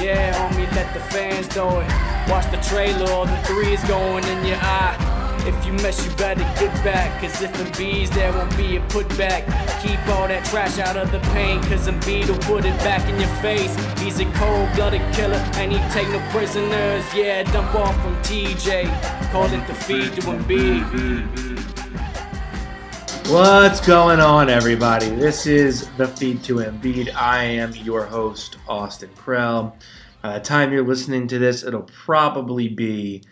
Yeah, homie, let the fans know it. Watch the trailer, all the threes going in your eye. If you mess, you better get back. Cause if Embiid's there won't be a putback. Keep all that trash out of the paint. Cause Embiid will put it back in your face. He's a cold blooded killer and he take no prisoners. Yeah, dump off from TJ. Call it the feed to Embiid. What's going on, everybody? This is the Feed to Embiid. I am your host, Austin Krell. By the time you're listening to this, it'll probably be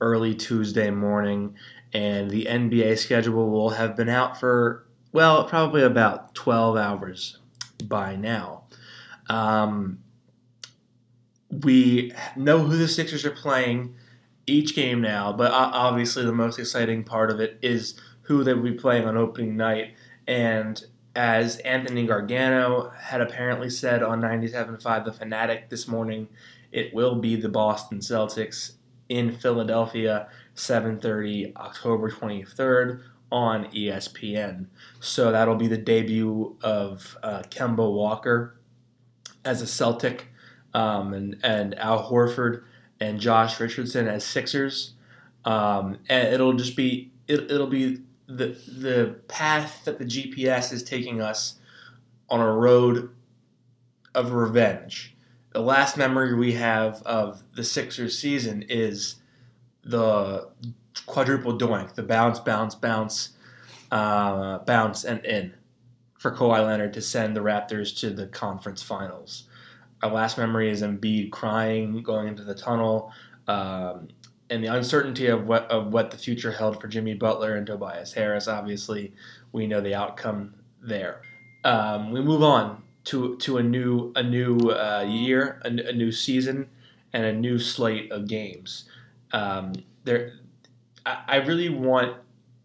early Tuesday morning, and the NBA schedule will have been out for, well, probably about 12 hours by now. Um, we know who the Sixers are playing each game now, but obviously the most exciting part of it is who they will be playing on opening night. And as Anthony Gargano had apparently said on 97.5 The Fanatic this morning, it will be the Boston Celtics in Philadelphia, 7:30 October 23rd on ESPN. So that'll be the debut of uh, Kemba Walker as a Celtic, um, and and Al Horford and Josh Richardson as Sixers. Um, and it'll just be it, it'll be the the path that the GPS is taking us on a road of revenge. The last memory we have of the Sixers season is the quadruple doink, the bounce, bounce, bounce, uh, bounce, and in for Kawhi Leonard to send the Raptors to the conference finals. Our last memory is Embiid crying going into the tunnel. Um, and the uncertainty of what of what the future held for Jimmy Butler and Tobias Harris. Obviously, we know the outcome there. Um, we move on to to a new a new uh, year, a, a, new season, and a new slate of games. Um, there, I, I, really want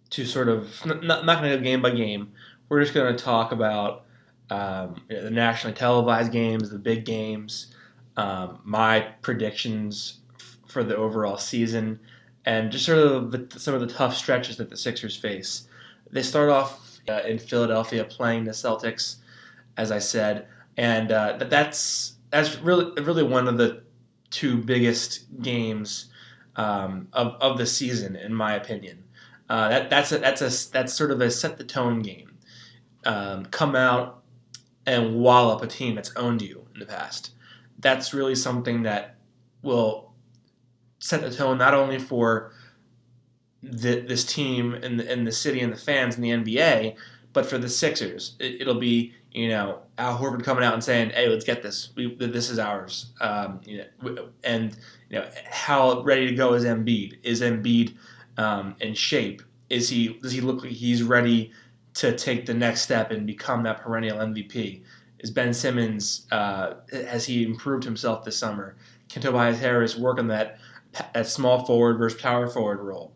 to sort of not, not going to go game by game. We're just going to talk about um, the nationally televised games, the big games, um, my predictions for the overall season, and just sort of the, some of the tough stretches that the Sixers face. They start off uh, in Philadelphia playing the Celtics, as I said, and uh, that's that's really really one of the two biggest games um, of, of the season, in my opinion. Uh, that that's a, that's a that's sort of a set the tone game. Um, come out and wallop a team that's owned you in the past. That's really something that will set the tone not only for the, this team and the, and the city and the fans and the NBA, but for the Sixers. It, will be you know Al Horford coming out and saying, "Hey, let's get this. We, this is ours." Um, you know, and you know how ready to go is Embiid? Is Embiid um, in shape? Is he does he look like he's ready to take the next step and become that perennial MVP? Is Ben Simmons uh, has he improved himself this summer? Can Tobias Harris work on that at small forward versus power forward role?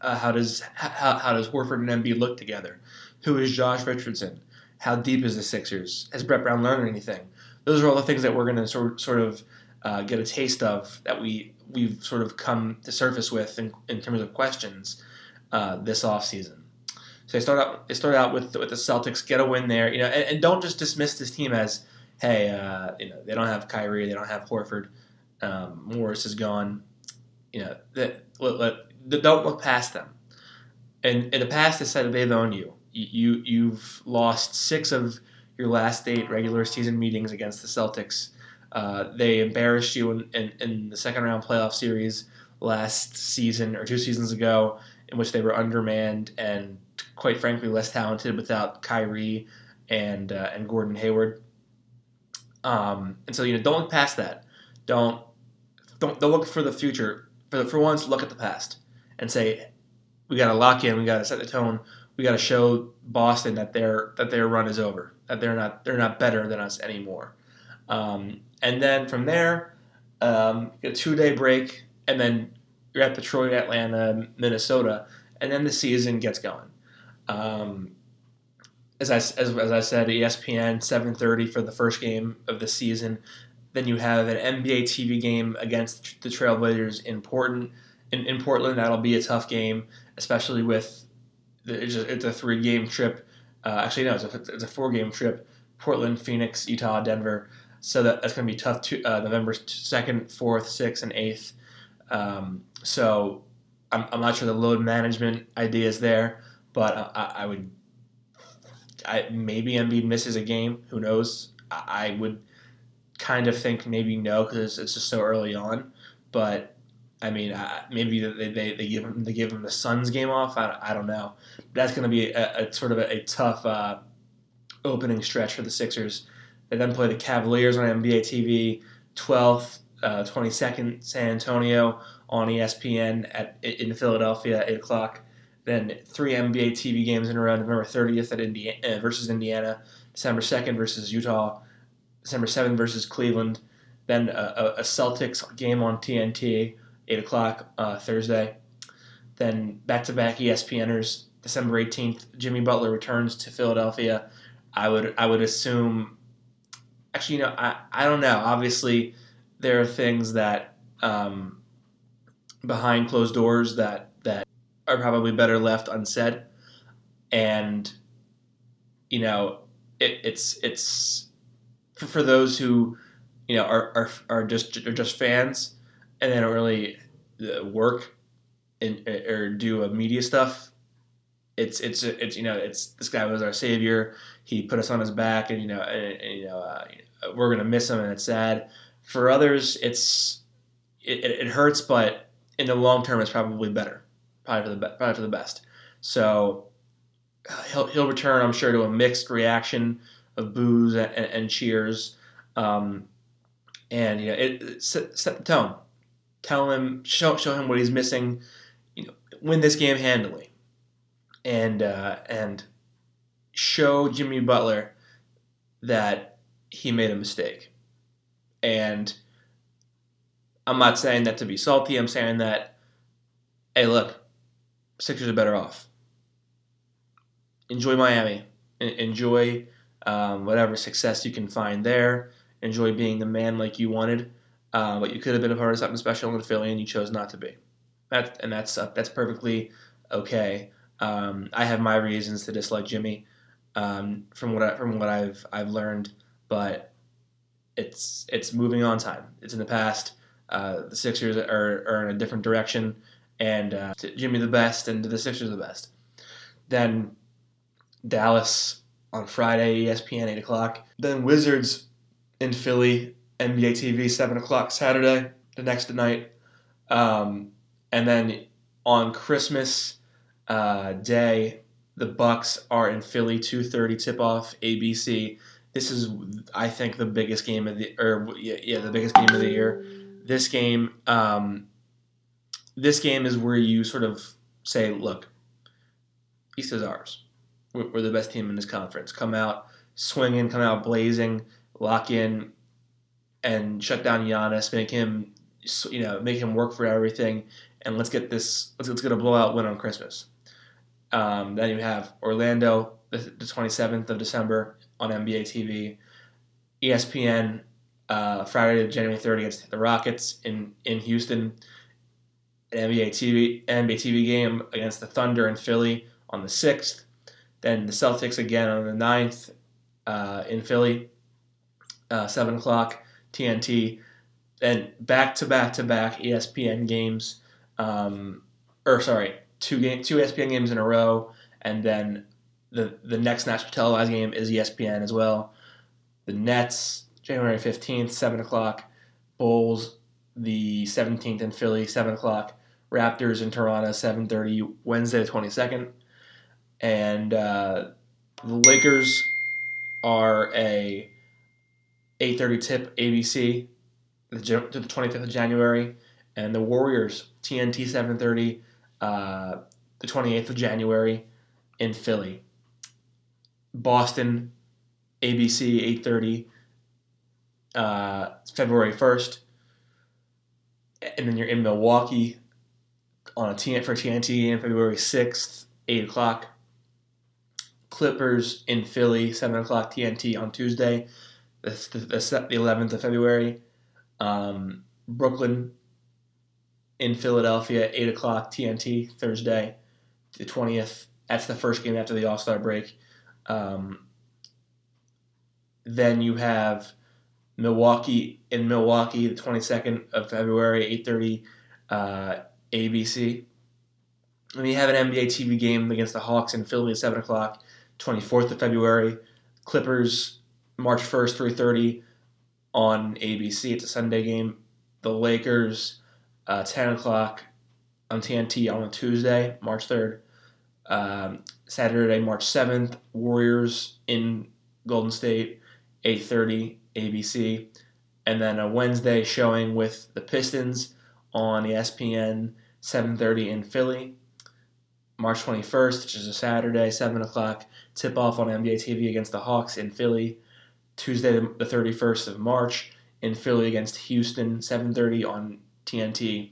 Uh, how does how, how does Horford and Embiid look together? Who is Josh Richardson? How deep is the Sixers? Has Brett Brown learned anything? Those are all the things that we're going to sort sort of uh, get a taste of that we we've sort of come to surface with in, in terms of questions uh, this offseason. So they start out they start out with with the Celtics, get a win there, you know, and, and don't just dismiss this team as hey, uh, you know, they don't have Kyrie, they don't have Horford um, Morris is gone. You know, that don't look past them. And in the past, they said they've owned you. You you've lost six of your last eight regular season meetings against the Celtics. Uh, they embarrassed you in, in, in, the second round playoff series last season or two seasons ago. in which they were undermanned and quite frankly less talented without Kyrie and uh, and Gordon Hayward. Um, and so you know, don't look past that. Don't don't don't look for the future. For for once, look at the past and say, we got to lock in. We got to set the tone. We got to show Boston that their that their run is over. That they're not they're not better than us anymore. Um, and then from there, um, a two day break, and then you're at Detroit, Atlanta, Minnesota, and then the season gets going. Um, as I, as, as I said, ESPN 7:30 for the first game of the season. Then you have an NBA TV game against the Trailblazers in Portland. In, in Portland, that'll be a tough game, especially with the, it's, a, it's a three game trip. Uh, actually, no, it's a, it's a four game trip. Portland, Phoenix, Utah, Denver. So that, that's going to be tough. To, uh, November 2nd, 4th, 6th, and 8th. Um, so I'm, I'm not sure the load management idea is there, but I, I would I, maybe Embiid misses a game. Who knows? I, I would kind of think maybe no because it's just so early on. But I mean, I, maybe they, they, they give them they give him the Suns game off. I, I don't know. That's going to be a, a, sort of a, a tough uh, opening stretch for the Sixers. They then play the Cavaliers on NBA TV, 12th, uh, 22nd, San Antonio on ESPN at in Philadelphia at 8 o'clock. Then three NBA TV games in a row: November 30th at Indiana uh, versus Indiana, December 2nd versus Utah, December 7th versus Cleveland. Then a, a Celtics game on TNT, 8 o'clock uh, Thursday. Then back-to-back ESPNers. December 18th, Jimmy Butler returns to Philadelphia. I would I would assume. Actually, you know, I, I don't know. Obviously, there are things that um, behind closed doors that that are probably better left unsaid. And you know, it, it's it's for, for, those who you know are, are, are just are just fans and they don't really uh, work and or do media stuff. It's it's it's you know it's this guy was our savior. He put us on his back, and you know and, and you know uh, we're gonna miss him, and it's sad. For others, it's it, it hurts, but in the long term, it's probably better probably for the probably for the best. So he'll he'll return, I'm sure, to a mixed reaction of boos and, and, cheers, um, and you know, it, it set, set, the tone. Tell him, show show him what he's missing. You know, win this game handily, and uh, and show Jimmy Butler that he made a mistake. And I'm not saying that to be salty. I'm saying that, hey, look, Sixers are better off. Enjoy Miami. Enjoy um, whatever success you can find there. Enjoy being the man like you wanted, uh, but you could have been a part of something special in Philly and you chose not to be. That and that's uh, that's perfectly okay. Um, I have my reasons to dislike Jimmy um, from what I, from what I've I've learned, but it's it's moving on time. It's in the past. Uh, the Sixers are, are in a different direction and uh, Jimmy the best and the Sixers the best. Then Dallas on Friday, ESPN, 8 o'clock. Then Wizards in Philly, NBA TV, 7 o'clock Saturday, the next night. Um, and then on Christmas uh, Day, the Bucks are in Philly, 2.30 tip-off, ABC. This is, I think, the biggest game of the, or yeah, yeah the biggest game of the year. This game, um, this game is where you sort of say, look, East is ours. We're, the best team in this conference. Come out swinging, come out blazing, lock in, and shut down Giannis, make him, you know, make him work for everything, and let's get this, let's, let's get a blowout win on Christmas. Um, then you have Orlando, the, the 27th of December on NBA TV, ESPN, uh, Friday, January 30th against the Rockets in, in Houston an NBA TV NBA TV game against the Thunder in Philly on the sixth. Then the Celtics again on the 9th uh, in Philly, uh, seven o'clock TNT. Then back to back to back ESPN games, um, or sorry, two game two ESPN games in a row, and then the the next national televised game is ESPN as well. The Nets January fifteenth, seven o'clock. Bulls the seventeenth in Philly, seven o'clock. Raptors in Toronto, 7:30 Wednesday the 22nd, and uh, the Lakers are a 8:30 tip ABC the 25th of January, and the Warriors TNT 7:30 uh, the 28th of January in Philly. Boston ABC 8:30 uh, February 1st, and then you're in Milwaukee on a TNT for TNT in February 6th, 8 o'clock. Clippers in Philly, 7 o'clock TNT on Tuesday. The, the 11th of February. Um, Brooklyn in Philadelphia, 8 o'clock TNT Thursday, the 20th. That's the first game after the All Star break. Um, then you have Milwaukee in Milwaukee, the 22nd of February, 8:30 uh, ABC. And you have an NBA TV game against the Hawks in Philly at 7 o'clock, 24th of February. Clippers March 1st, 3:30 on ABC. It's a Sunday game. The Lakers, uh, 10 o'clock on TNT on a Tuesday, March 3rd. Um, Saturday, March 7th, Warriors in Golden State, 8:30 ABC, and then a Wednesday showing with the Pistons on ESPN, 7:30 in Philly. March 21st, which is a Saturday, 7 o'clock, tip off on NBA TV against the Hawks in Philly. Tuesday, the 31st of March, in Philly against Houston, 7:30 on TNT.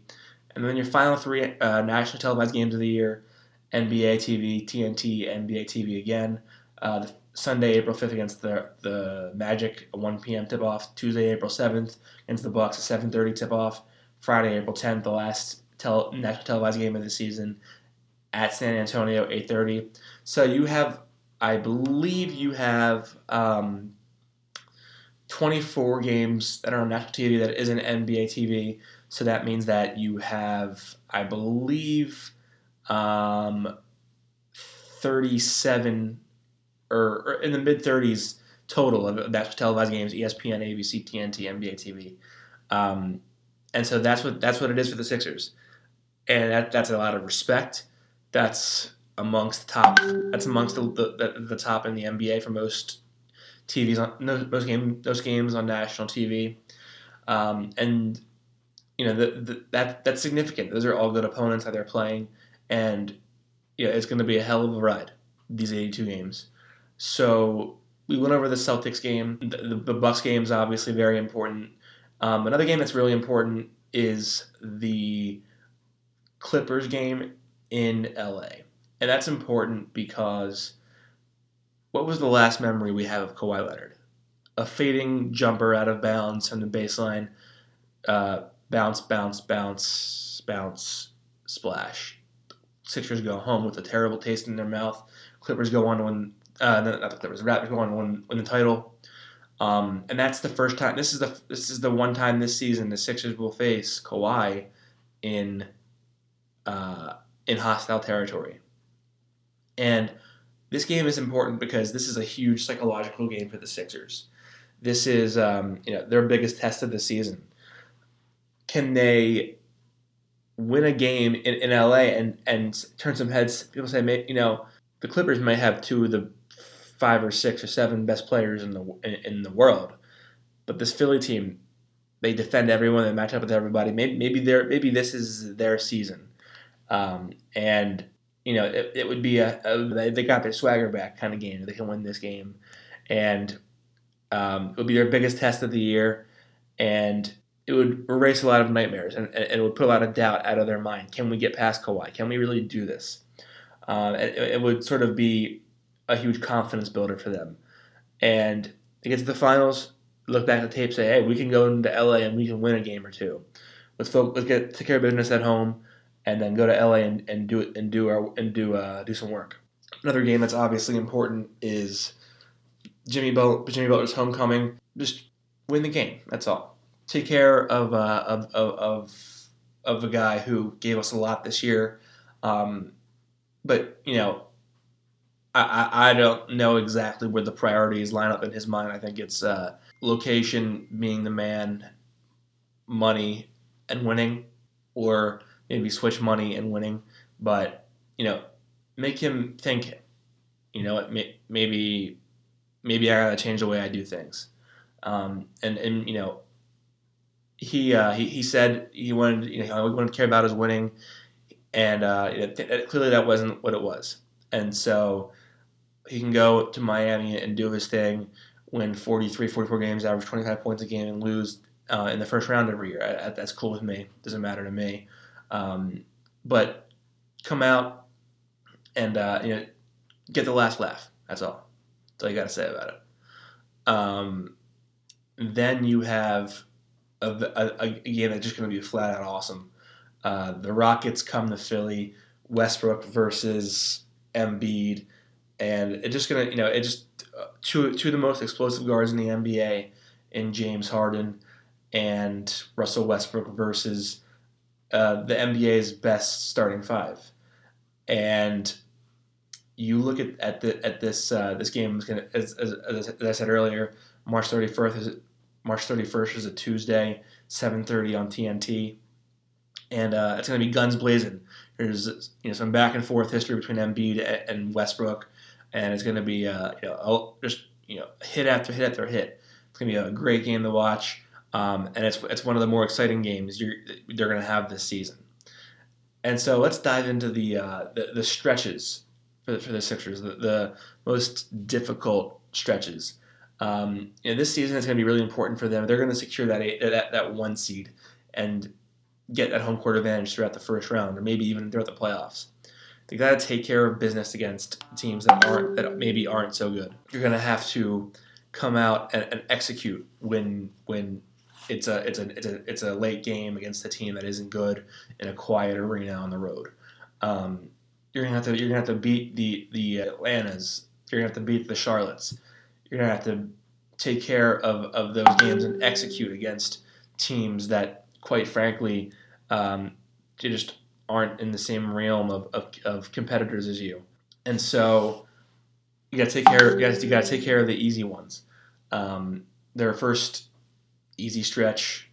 And then your final three uh, national televised games of the year NBA TV, TNT, NBA TV again. Uh, Sunday, April 5th against the the Magic, a 1 p.m. tip off. Tuesday, April 7th against the Bucks, a 7:30 tip off. Friday, April 10th, the last tel- national televised game of the season at San Antonio, 8:30. So you have, I believe, you have um, 24 games that are on national TV that isn't NBA TV. So that means that you have, I believe um, 37 or, or in the mid 30s total of that televised games ESPN, ABC, TNT, NBA TV. Um, and so that's what that's what it is for the Sixers. And that, that's a lot of respect. That's amongst the top. That's amongst the, the, the top in the NBA for most TVs on most game those games on national TV. Um, and you know the, the, that that's significant. Those are all good opponents that they're playing and yeah, it's going to be a hell of a ride these 82 games. So we went over the Celtics game. The, the Bucks game is obviously very important. Um, another game that's really important is the Clippers game in LA, and that's important because what was the last memory we have of Kawhi Leonard? A fading jumper out of bounds from the baseline, uh, bounce, bounce, bounce, bounce, splash Sixers go home with a terrible taste in their mouth. Clippers go on to win. Uh, not the Clippers. The Raptors go on to win, win the title. Um, and that's the first time. This is the this is the one time this season the Sixers will face Kawhi in uh, in hostile territory. And this game is important because this is a huge psychological game for the Sixers. This is um, you know their biggest test of the season. Can they win a game in, in LA and, and turn some heads. People say, you know, the Clippers may have two of the five or six or seven best players in the in, in the world, but this Philly team, they defend everyone, they match up with everybody. Maybe maybe they maybe this is their season, um, and you know it, it would be a, a, they got their swagger back kind of game. They can win this game, and um, it would be their biggest test of the year, and it would erase a lot of nightmares and, and, it would put a lot of doubt out of their mind. Can we get past Kawhi? Can we really do this? Um, it, it, would sort of be a huge confidence builder for them. And to get to the finals, look back at the tape, say, hey, we can go into LA and we can win a game or two. Let's focus, let's get take care of business at home, and then go to LA and, and do it and do our and do uh, do some work. Another game that's obviously important is Jimmy Butler, Jimmy Butler's homecoming. Just win the game. That's all take care of, uh, of, of, of, a guy who gave us a lot this year. Um, but, you know, I, I don't know exactly where the priorities line up in his mind. I think it's uh, location being the man, money, and winning, or maybe switch money and winning, but you know, make him think. You know? Maybe, maybe I gotta change the way I do things. Um, and and you know, he uh, he he said he wanted you know he wanted to care about his winning, and uh, it, clearly that wasn't what it was. And so he can go to Miami and do his thing, win 43, 44 games, average 25 points a game, and lose uh, in the first round every year. I, I, that's cool with me. Doesn't matter to me. Um, but come out and uh, you know get the last laugh. That's all. That's all you got to say about it. Um, then you have a, a, a game that's just going to be flat out awesome. Uh, the Rockets come to Philly, Westbrook versus Embiid, and it's just gonna you know it just uh, two two of the most explosive guards in the NBA in James Harden and Russell Westbrook versus uh, the NBA's best starting five, and you look at, at the at this uh, this game is gonna as, as, as, I said earlier, March thirty first is March thirty first is a Tuesday, seven thirty on TNT, and uh, it's gonna be guns blazing. There's you know some back and forth history between Embiid and Westbrook, and it's gonna be uh, you know just you know hit after hit after hit. It's gonna be a great game to watch. Um, and it's it's one of the more exciting games they're going to have this season. And so let's dive into the uh, the, the, stretches for the, for the Sixers, the, the most difficult stretches. Um, know, this season is going to be really important for them. They're going to secure that eight, that that one seed and get that home court advantage throughout the first round, or maybe even throughout the playoffs. They got to take care of business against teams that aren't that maybe aren't so good. You're going to have to come out and, and execute when when it's a it's a it's a it's a late game against a team that isn't good in a quiet arena on the road. Um, you're gonna have to you're gonna have to beat the the Atlantas. You're gonna have to beat the Charlottes. You're gonna have to take care of, of those games and execute against teams that, quite frankly, um, just aren't in the same realm of, of, of competitors as you. And so you got to take care. You got you got to take care of the easy ones. Um, their first easy stretch,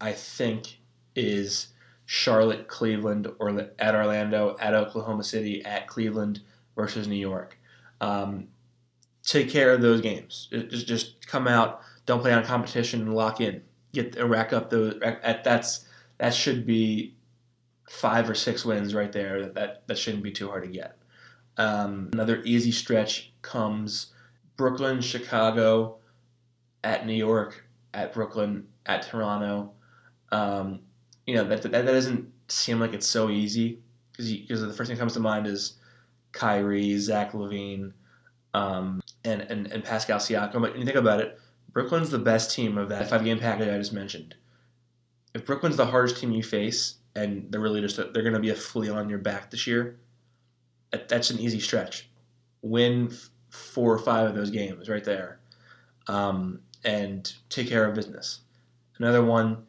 I think, is Charlotte, Cleveland, or at Orlando, at Oklahoma City, at Cleveland versus New York. Um, take care of those games. Just just come out, don't play on competition, and lock in. Get rack up those. That's that should be five or six wins right there. That that shouldn't be too hard to get. Um, another easy stretch comes Brooklyn, Chicago, at New York, at Brooklyn, at Toronto. Um, you know that, that that doesn't seem like it's so easy because the first thing that comes to mind is Kyrie, Zach LaVine, um, and, and and Pascal Siakam. But when you think about it, Brooklyn's the best team of that five game package I just mentioned. If Brooklyn's the hardest team you face, and they're really just a, they're going to be a flea on your back this year, that, that's an easy stretch. Win four or five of those games right there. Um, and take care of business. Another one,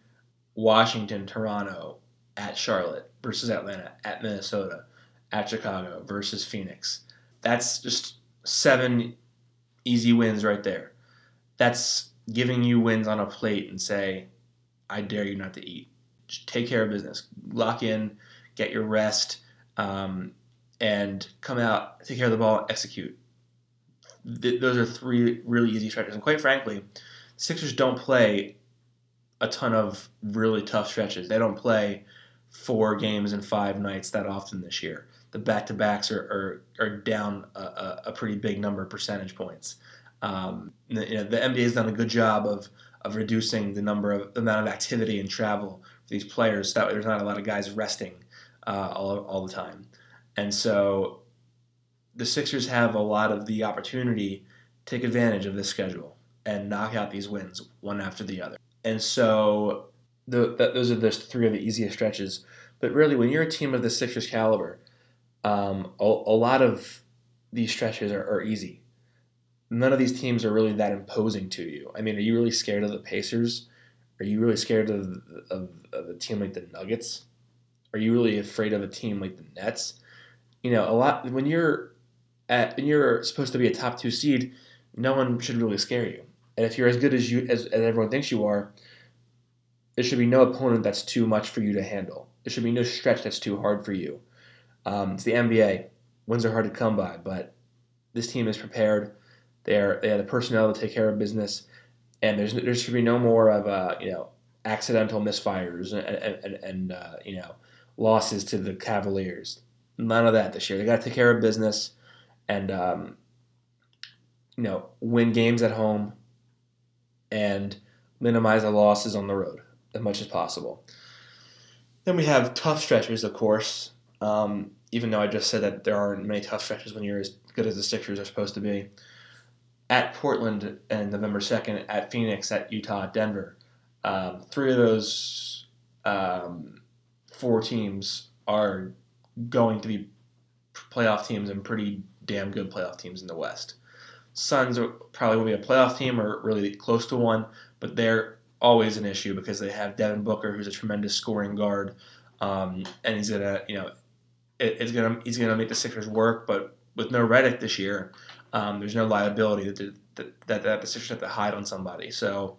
Washington, Toronto, at Charlotte versus Atlanta, at Minnesota, at Chicago versus Phoenix. That's just seven easy wins right there. That's giving you wins on a plate and say, I dare you not to eat. Just take care of business. Lock in, get your rest, um, and come out, take care of the ball, execute th- those are three really easy stretches. And quite frankly, Sixers don't play a ton of really tough stretches. They don't play four games in five nights that often this year. The back to backs are, are, are down a, a, pretty big number of percentage points. Um, you know, the NBA has done a good job of of reducing the number of the amount of activity and travel for these players. That way, there's not a lot of guys resting uh, all, all the time, and so the Sixers have a lot of the opportunity to take advantage of this schedule and knock out these wins one after the other. And so the, those are the three of the easiest stretches. But really, when you're a team of the Sixers caliber, um, a, a, lot of these stretches are, are, easy. None of these teams are really that imposing to you. I mean, are you really scared of the Pacers? Are you really scared of, of, of a team like the Nuggets? Are you really afraid of a team like the Nets? You know, a lot when you're at, and you're supposed to be a top two seed, no one should really scare you. And if you're as good as you as, as everyone thinks you are, there should be no opponent that's too much for you to handle. There should be no stretch that's too hard for you. Um, it's the NBA. Wins are hard to come by, but this team is prepared. They are they have the personnel to take care of business, and there's there should be no more of a you know accidental misfires and and, and uh, you know losses to the Cavaliers. None of that this year. They got to take care of business, and um, you know win games at home, and minimize the losses on the road as much as possible. Then we have tough stretches, of course. Um, even though I just said that there aren't many tough stretches when you're as good as the Sixers are supposed to be. At Portland and November 2nd, at Phoenix, at Utah, Denver. Um, three of those um, four teams are going to be playoff teams and pretty damn good playoff teams in the West. Suns probably will be a playoff team or really close to one, but they're always an issue because they have Devin Booker, who's a tremendous scoring guard, um, and he's gonna, you know, it, it's gonna he's gonna make the Sixers work. But with no Redick this year, um, there's no liability that, that, that, that the Sixers have to hide on somebody. So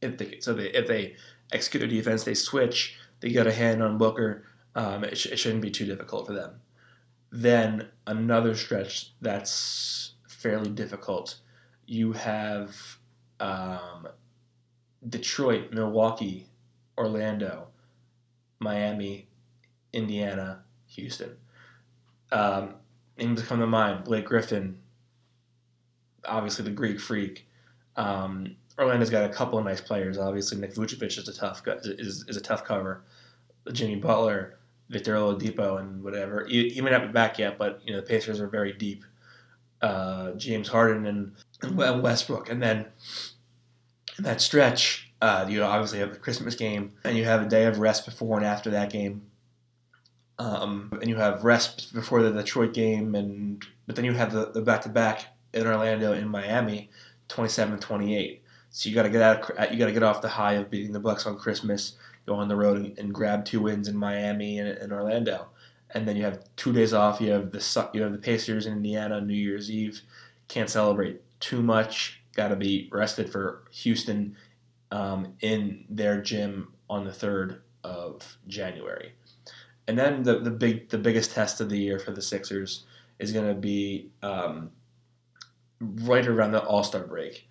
if they so they, if they execute their defense, they switch, they get a hand on Booker. Um, it, sh- it shouldn't be too difficult for them. Then another stretch that's fairly difficult. You have um, Detroit, Milwaukee, Orlando, Miami, Indiana, Houston. Um, names come to mind: Blake Griffin, obviously the Greek Freak. Um, Orlando's got a couple of nice players. Obviously, Nick Vucevic is a tough is, is a tough cover. Jimmy Butler, Victor Oladipo, and whatever. May not be back yet, but you know the Pacers are very deep. Uh, James Harden and, and Westbrook, and then in that stretch, uh, you obviously have the Christmas game, and you have a day of rest before and after that game. Um, and you have rest before the Detroit game, and but then you have the, the back-to-back in Orlando in Miami, 27-28. So you got to get out. You got to get off the high of beating the Bucks on Christmas, go on the road and, grab two wins in Miami and, and, Orlando, and then you have two days off. You have the you have the Pacers in Indiana New Year's Eve. Can't celebrate too much. Got to be rested for Houston um, in their gym on the third of January. And then the, the big the biggest test of the year for the Sixers is going to be um, right around the All Star break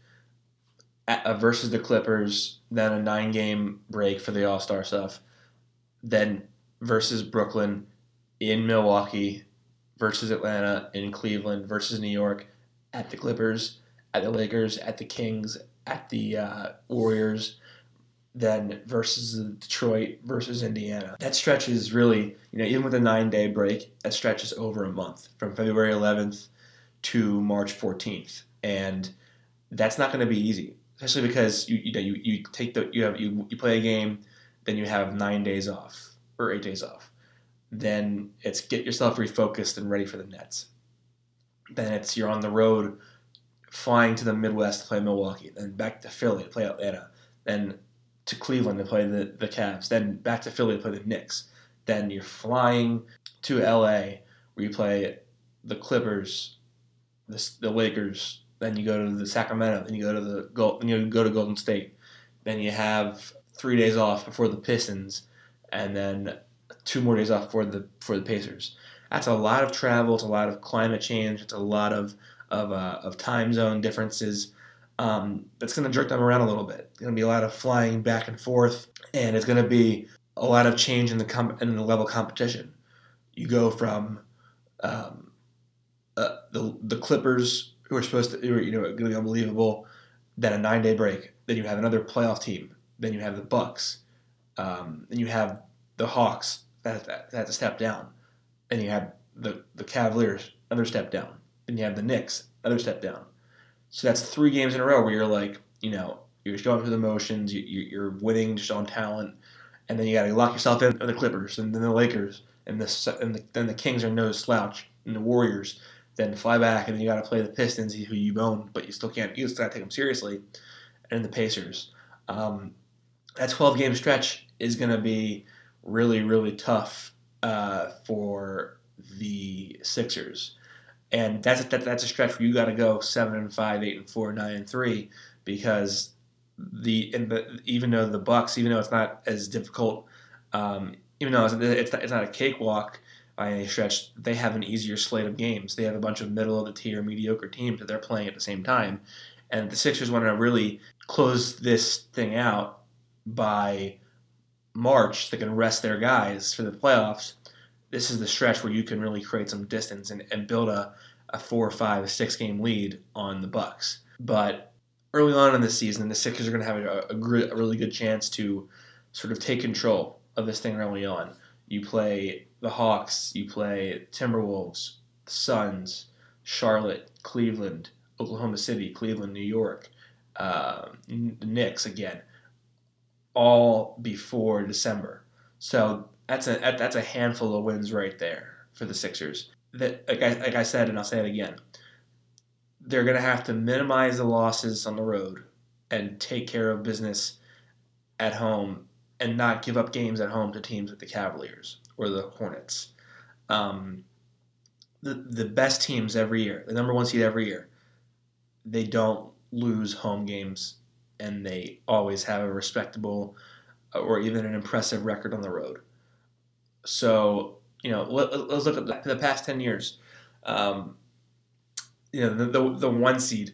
at, uh, versus the Clippers. Then a nine game break for the All Star stuff. Then versus Brooklyn in Milwaukee versus Atlanta in Cleveland versus New York at the Clippers at the Lakers at the Kings at the uh, Warriors then versus Detroit versus Indiana. That stretch is really, you know, even with a nine day break, that stretch is over a month from February 11th to March 14th. And that's not going to be easy, especially because you, you know, you, you take the, you have, you, you play a game, then you have nine days off or eight days off. Then it's get yourself refocused and ready for the Nets. Then it's you're on the road flying to the Midwest to play Milwaukee, then back to Philly to play Atlanta, then to Cleveland to play the, the Cavs, then back to Philly to play the Knicks. Then you're flying to LA where you play the Clippers, the, the Lakers. Then you go to the Sacramento. Then you go to the then you go to Golden State. Then you have three days off before the Pistons, and then two more days off for the for the Pacers. That's a lot of travel. It's a lot of climate change. It's a lot of of, uh, of time zone differences um, that's going to jerk them around a little bit. It's going to be a lot of flying back and forth, and it's going to be a lot of change in the com- in the level competition. You go from um, uh, the the Clippers, who are supposed to, you know, going to be unbelievable. Then a nine day break. Then you have another playoff team. Then you have the Bucks. Um, then you have the Hawks that, that, to step down. Then you have the the Cavaliers, another step down. Then you have the Knicks, another step down. So that's three games in a row where you're like, you know, you're just going through the motions, you, are winning just on talent, and then you got to lock yourself in the Clippers, and then the Lakers, and the and the, then the Kings are no slouch, and the Warriors. Then fly back, and then you got to play the Pistons, who you own, but you still can't. You still got to take them seriously, and the Pacers. Um, that 12 game stretch is going to be really, really tough uh, for the Sixers and that's a, that, that's a stretch where you got to go seven and five, eight and four, nine and three, because the, the even though the Bucks, even though it's not as difficult um, even though it's not, it's not a cakewalk by any stretch, they have an easier slate of games. They have a bunch of middle of the tier mediocre teams that they're playing at the same time, and the Sixers want to really close this thing out by March. They can rest their guys for the playoffs. This is the stretch where you can really create some distance and, and build a, a four, five, six game lead on the Bucks. But early on in the season, the Sixers are going to have a, a, a really good chance to sort of take control of this thing early on. You play the Hawks, you play Timberwolves, Suns, Charlotte, Cleveland, Oklahoma City, Cleveland, New York, uh, the Knicks again, all before December. So that's a that's a handful of wins right there for the Sixers. That like I, like I said, and I'll say it again, they're going to have to minimize the losses on the road and take care of business at home and not give up games at home to teams like the Cavaliers or the Hornets. Um, the the best teams every year, the number one seed every year, they don't lose home games, and they always have a respectable or even an impressive record on the road. So you know, let, us look at the past ten years. Um, you know, the, the the one seed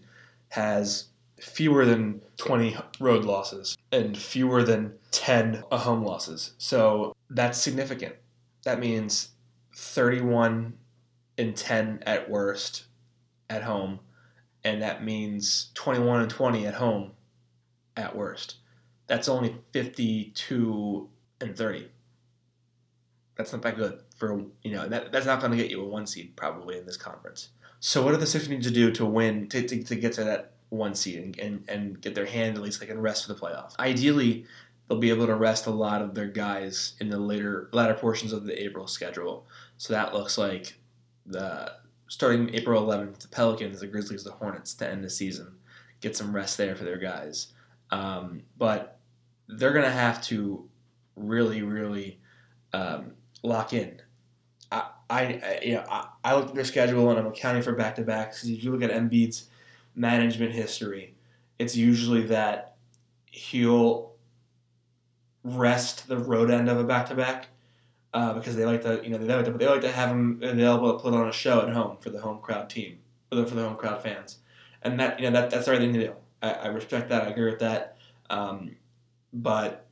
has fewer than 20 road losses and fewer than 10 home losses. So that's significant. That means 31 and 10 at worst at home, and that means 21 and 20 at home at worst. That's only 52 and 30. That's not that good for, you know, that, that's not going to get you a one seed probably in this conference. So what do the Sixers need to do to win, to, to, to get to that one seed and, and, and get their hand at least they can rest for the playoff. Ideally, they'll be able to rest a lot of their guys in the later latter portions of the April schedule. So that looks like the starting April 11th, the Pelicans, the Grizzlies, the Hornets to end the season. Get some rest there for their guys. Um, but they're to have to really, really um, lock in. I, I, you know, I, I looked at their schedule and I'm accounting for back to backs. If you look at Embiid's management history, it's usually that he'll rest the road end of a back to back because they like to, you know, they like to, they like to have them available to put on a show at home for the home crowd team, for the, for the home crowd fans, and that you know that that's the right thing to do. I, I respect that. I agree with that. Um, but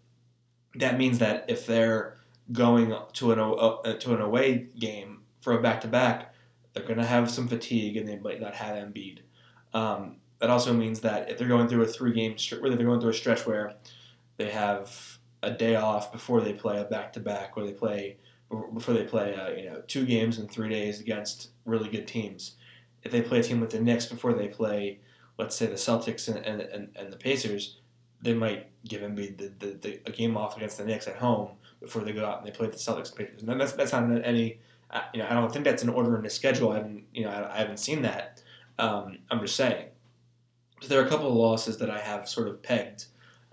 that means that if they're going to an uh, to an away game for a back to back, they're going to have some fatigue and they might not have Embiid. Um, that also means that if they're going through a three game stretch, whether they're going through a stretch where they have a day off before they play a back to back, or they play before they play uh, you know two games in three days against really good teams. If they play a team with the Knicks before they play, let's say the Celtics and, and, and, and the Pacers, they might give them the, the, the, a game off against the Knicks at home before they go out and they play the Celtics Pacers. And that's that's not any uh, you know I don't think that's an order in the schedule. I haven't you know I, I haven't seen that. Um, I'm just saying. So there are a couple of losses that I have sort of pegged.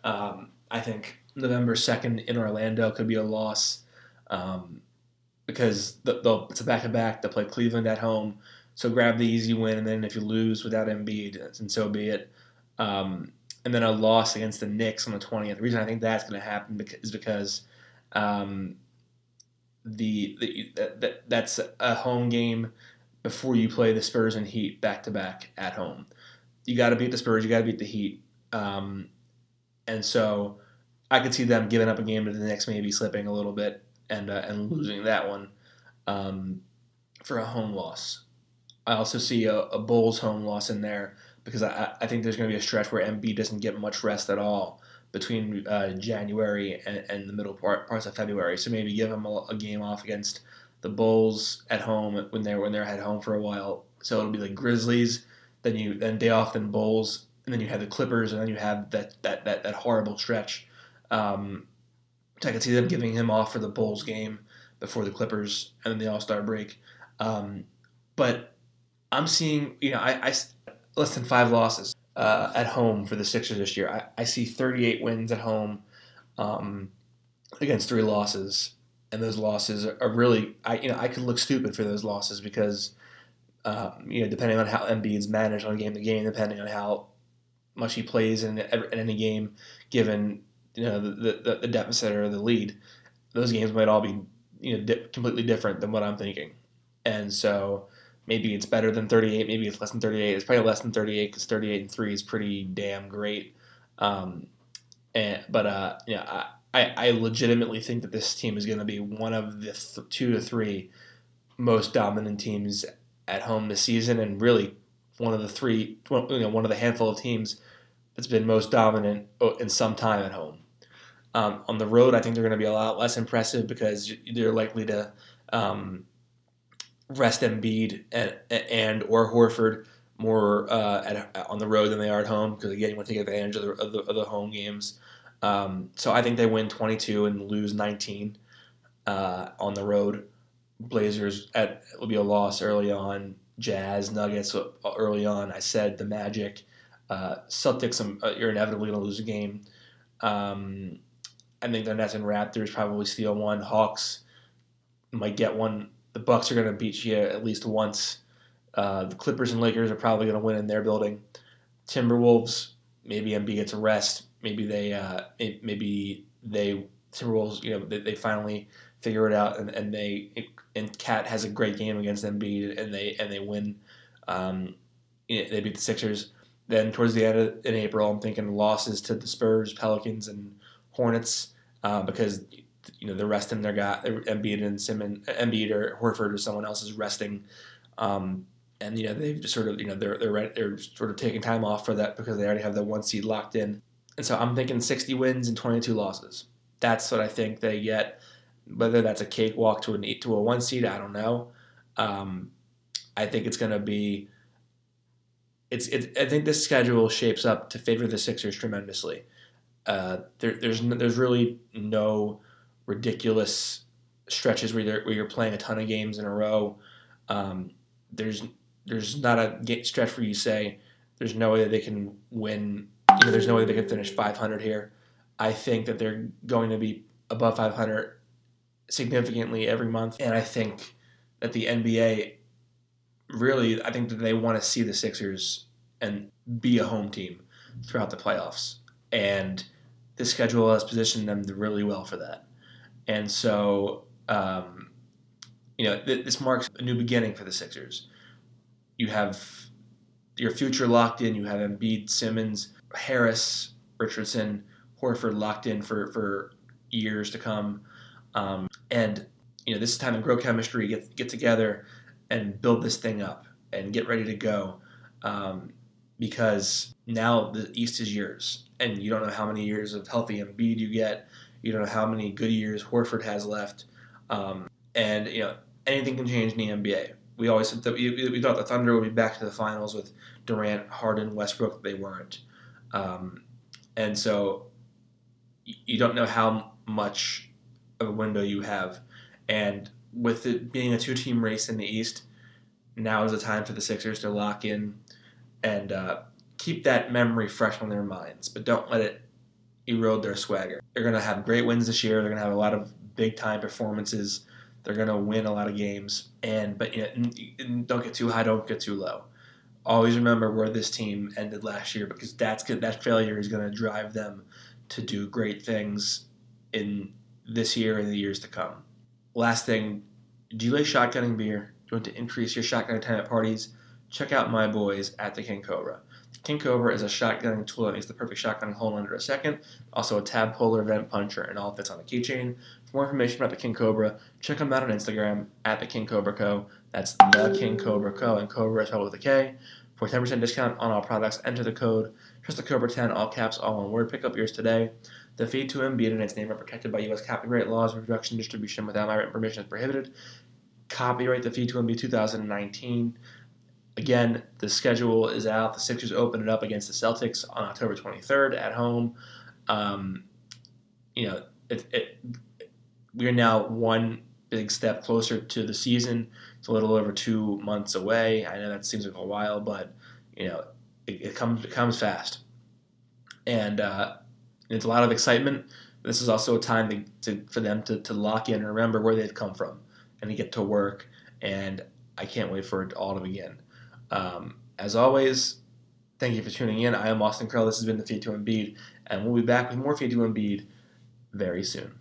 Um, I think November 2nd in Orlando could be a loss um, because the, the, it's a back to back. They play Cleveland at home. So grab the easy win, and then if you lose without Embiid, and so be it. Um, and then a loss against the Knicks on the 20th. The reason I think that's going to happen is because um, the, the that, that's a home game before you play the Spurs and Heat back to back at home. You got to beat the Spurs. You got to beat the Heat. Um, and so I could see them giving up a game to the Knicks, maybe slipping a little bit and uh, and losing that one um, for a home loss. I also see a, a Bulls home loss in there because I, I think there's going to be a stretch where Embiid doesn't get much rest at all between uh, January and, and, the middle part, parts of February. So maybe give him a, a game off against the Bulls at home when they're when they're at home for a while. So it'll be like Grizzlies, then you then day off, then Bulls, and then you have the Clippers, and then you have that that that, that horrible stretch. Um, I could see them giving him off for the Bulls game before the Clippers and then the All Star break. Um, but I'm seeing you know I, I less than five losses uh, at home for the Sixers this year. I, I see 38 wins at home um, against three losses and those losses are really I you know I could look stupid for those losses because um, you know depending on how Embiid's managed on a game to game, depending on how much he plays in, in any game, given you know the, the, the deficit or the lead, those games might all be you know di- completely different than what I'm thinking, and so maybe it's better than 38, maybe it's less than 38. It's probably less than 38 because 38 and three is pretty damn great. Um, and but uh, yeah, I, I legitimately think that this team is going to be one of the th- two to three most dominant teams at home this season, and really one of the three, you know, one of the handful of teams that's been most dominant in some time at home. Um, on the road, I think they're going to be a lot less impressive because they're likely to um, rest Embiid and, and or Horford more uh, at, on the road than they are at home because again, you want to take advantage of the, of the, of the home games. Um, so I think they win 22 and lose 19 uh, on the road. Blazers at will be a loss early on. Jazz, Nuggets uh, early on. I said the Magic, uh, Celtics. Um, uh, you're inevitably going to lose a game. Um, I think the Nets and Raptors probably steal one. Hawks might get one. The Bucks are going to beat you at least once. Uh, the Clippers and Lakers are probably going to win in their building. Timberwolves, maybe Embiid gets a rest. Maybe they, uh, maybe they Timberwolves, you know, they, they finally figure it out and, and they and KAT has a great game against Embiid and they and they win. Um, they beat the Sixers. Then towards the end of, in April, I'm thinking losses to the Spurs, Pelicans, and Hornets uh, because you know they're resting their guy Embiid and Simmons, Embiid or Horford or someone else is resting. Um, and you know they've just sort of you know they're they're they're sort of taking time off for that because they already have the one seed locked in. And so I'm thinking 60 wins and 22 losses. That's what I think they get. Whether that's a cakewalk to an eight to a one seed, I don't know. Um, I think it's going to be. It's it, I think this schedule shapes up to favor the Sixers tremendously. Uh, there, there's there's really no ridiculous stretches where you're, where you're playing a ton of games in a row. Um, there's there's not a stretch where you say there's no way that they can win. You know, there's no way they can finish 500 here. I think that they're going to be above 500 significantly every month, and I think that the NBA really, I think that they want to see the Sixers and be a home team throughout the playoffs, and the schedule has positioned them really well for that. And so, um, you know, th- this marks a new beginning for the Sixers. You have your future locked in. You have Embiid, Simmons, Harris, Richardson, Horford locked in for, for years to come. Um, and, you know, this is time to grow chemistry, get, get together and build this thing up and get ready to go. Um, because now the East is yours. And you don't know how many years of healthy Embiid you get. You don't know how many good years Horford has left, um, and you know anything can change in the NBA. We always said that we, we thought the Thunder would be back to the finals with Durant, Harden, Westbrook. They weren't, um, and so you don't know how much of a window you have. And with it being a two-team race in the East, now is the time for the Sixers to lock in and uh, keep that memory fresh on their minds, but don't let it erode their swagger. They're going to have great wins this year. They're going to have a lot of big time performances. They're going to win a lot of games. And but you know, don't get too high, don't get too low. Always remember where this team ended last year because that's that failure is going to drive them to do great things in this year and the years to come. Last thing, do you like shotgunning beer? Do you want to increase your shotgun time at parties? Check out my boys at the King Kobra. King Kobra is a shotgunning tool that makes the perfect shotgun hole under a second. Also a tab puller, vent puncher, and all fits on a keychain. For more information about the King Kobra, check them out on Instagram at the King Kobra Co. That's the King Kobra Co. and Kobra is spelled with a K. For 10% discount on all products, enter the code Trust the Cobra 10, all caps, all one word. Pick up yours today. The feed to Embiid and its name are protected by U.S. copyright laws. Reproduction distribution without my written permission is prohibited. Copyright the feed to Embiid 2019. Again, the schedule is out. The Sixers open it up against the Celtics on October 23rd at home. Um, you know, it, it, we are now one big step closer to the season. It's a little over two months away. I know that seems like a while, but you know, it, it comes it comes fast, and uh, it's a lot of excitement. This is also a time to, to, for them to, to lock in and remember where they've come from and to get to work. And I can't wait for it all to begin. Um, as always, thank you for tuning in. I am Austin Krell. This has been the Feed to Embiid, and we'll be back with more Feed to Embiid very soon.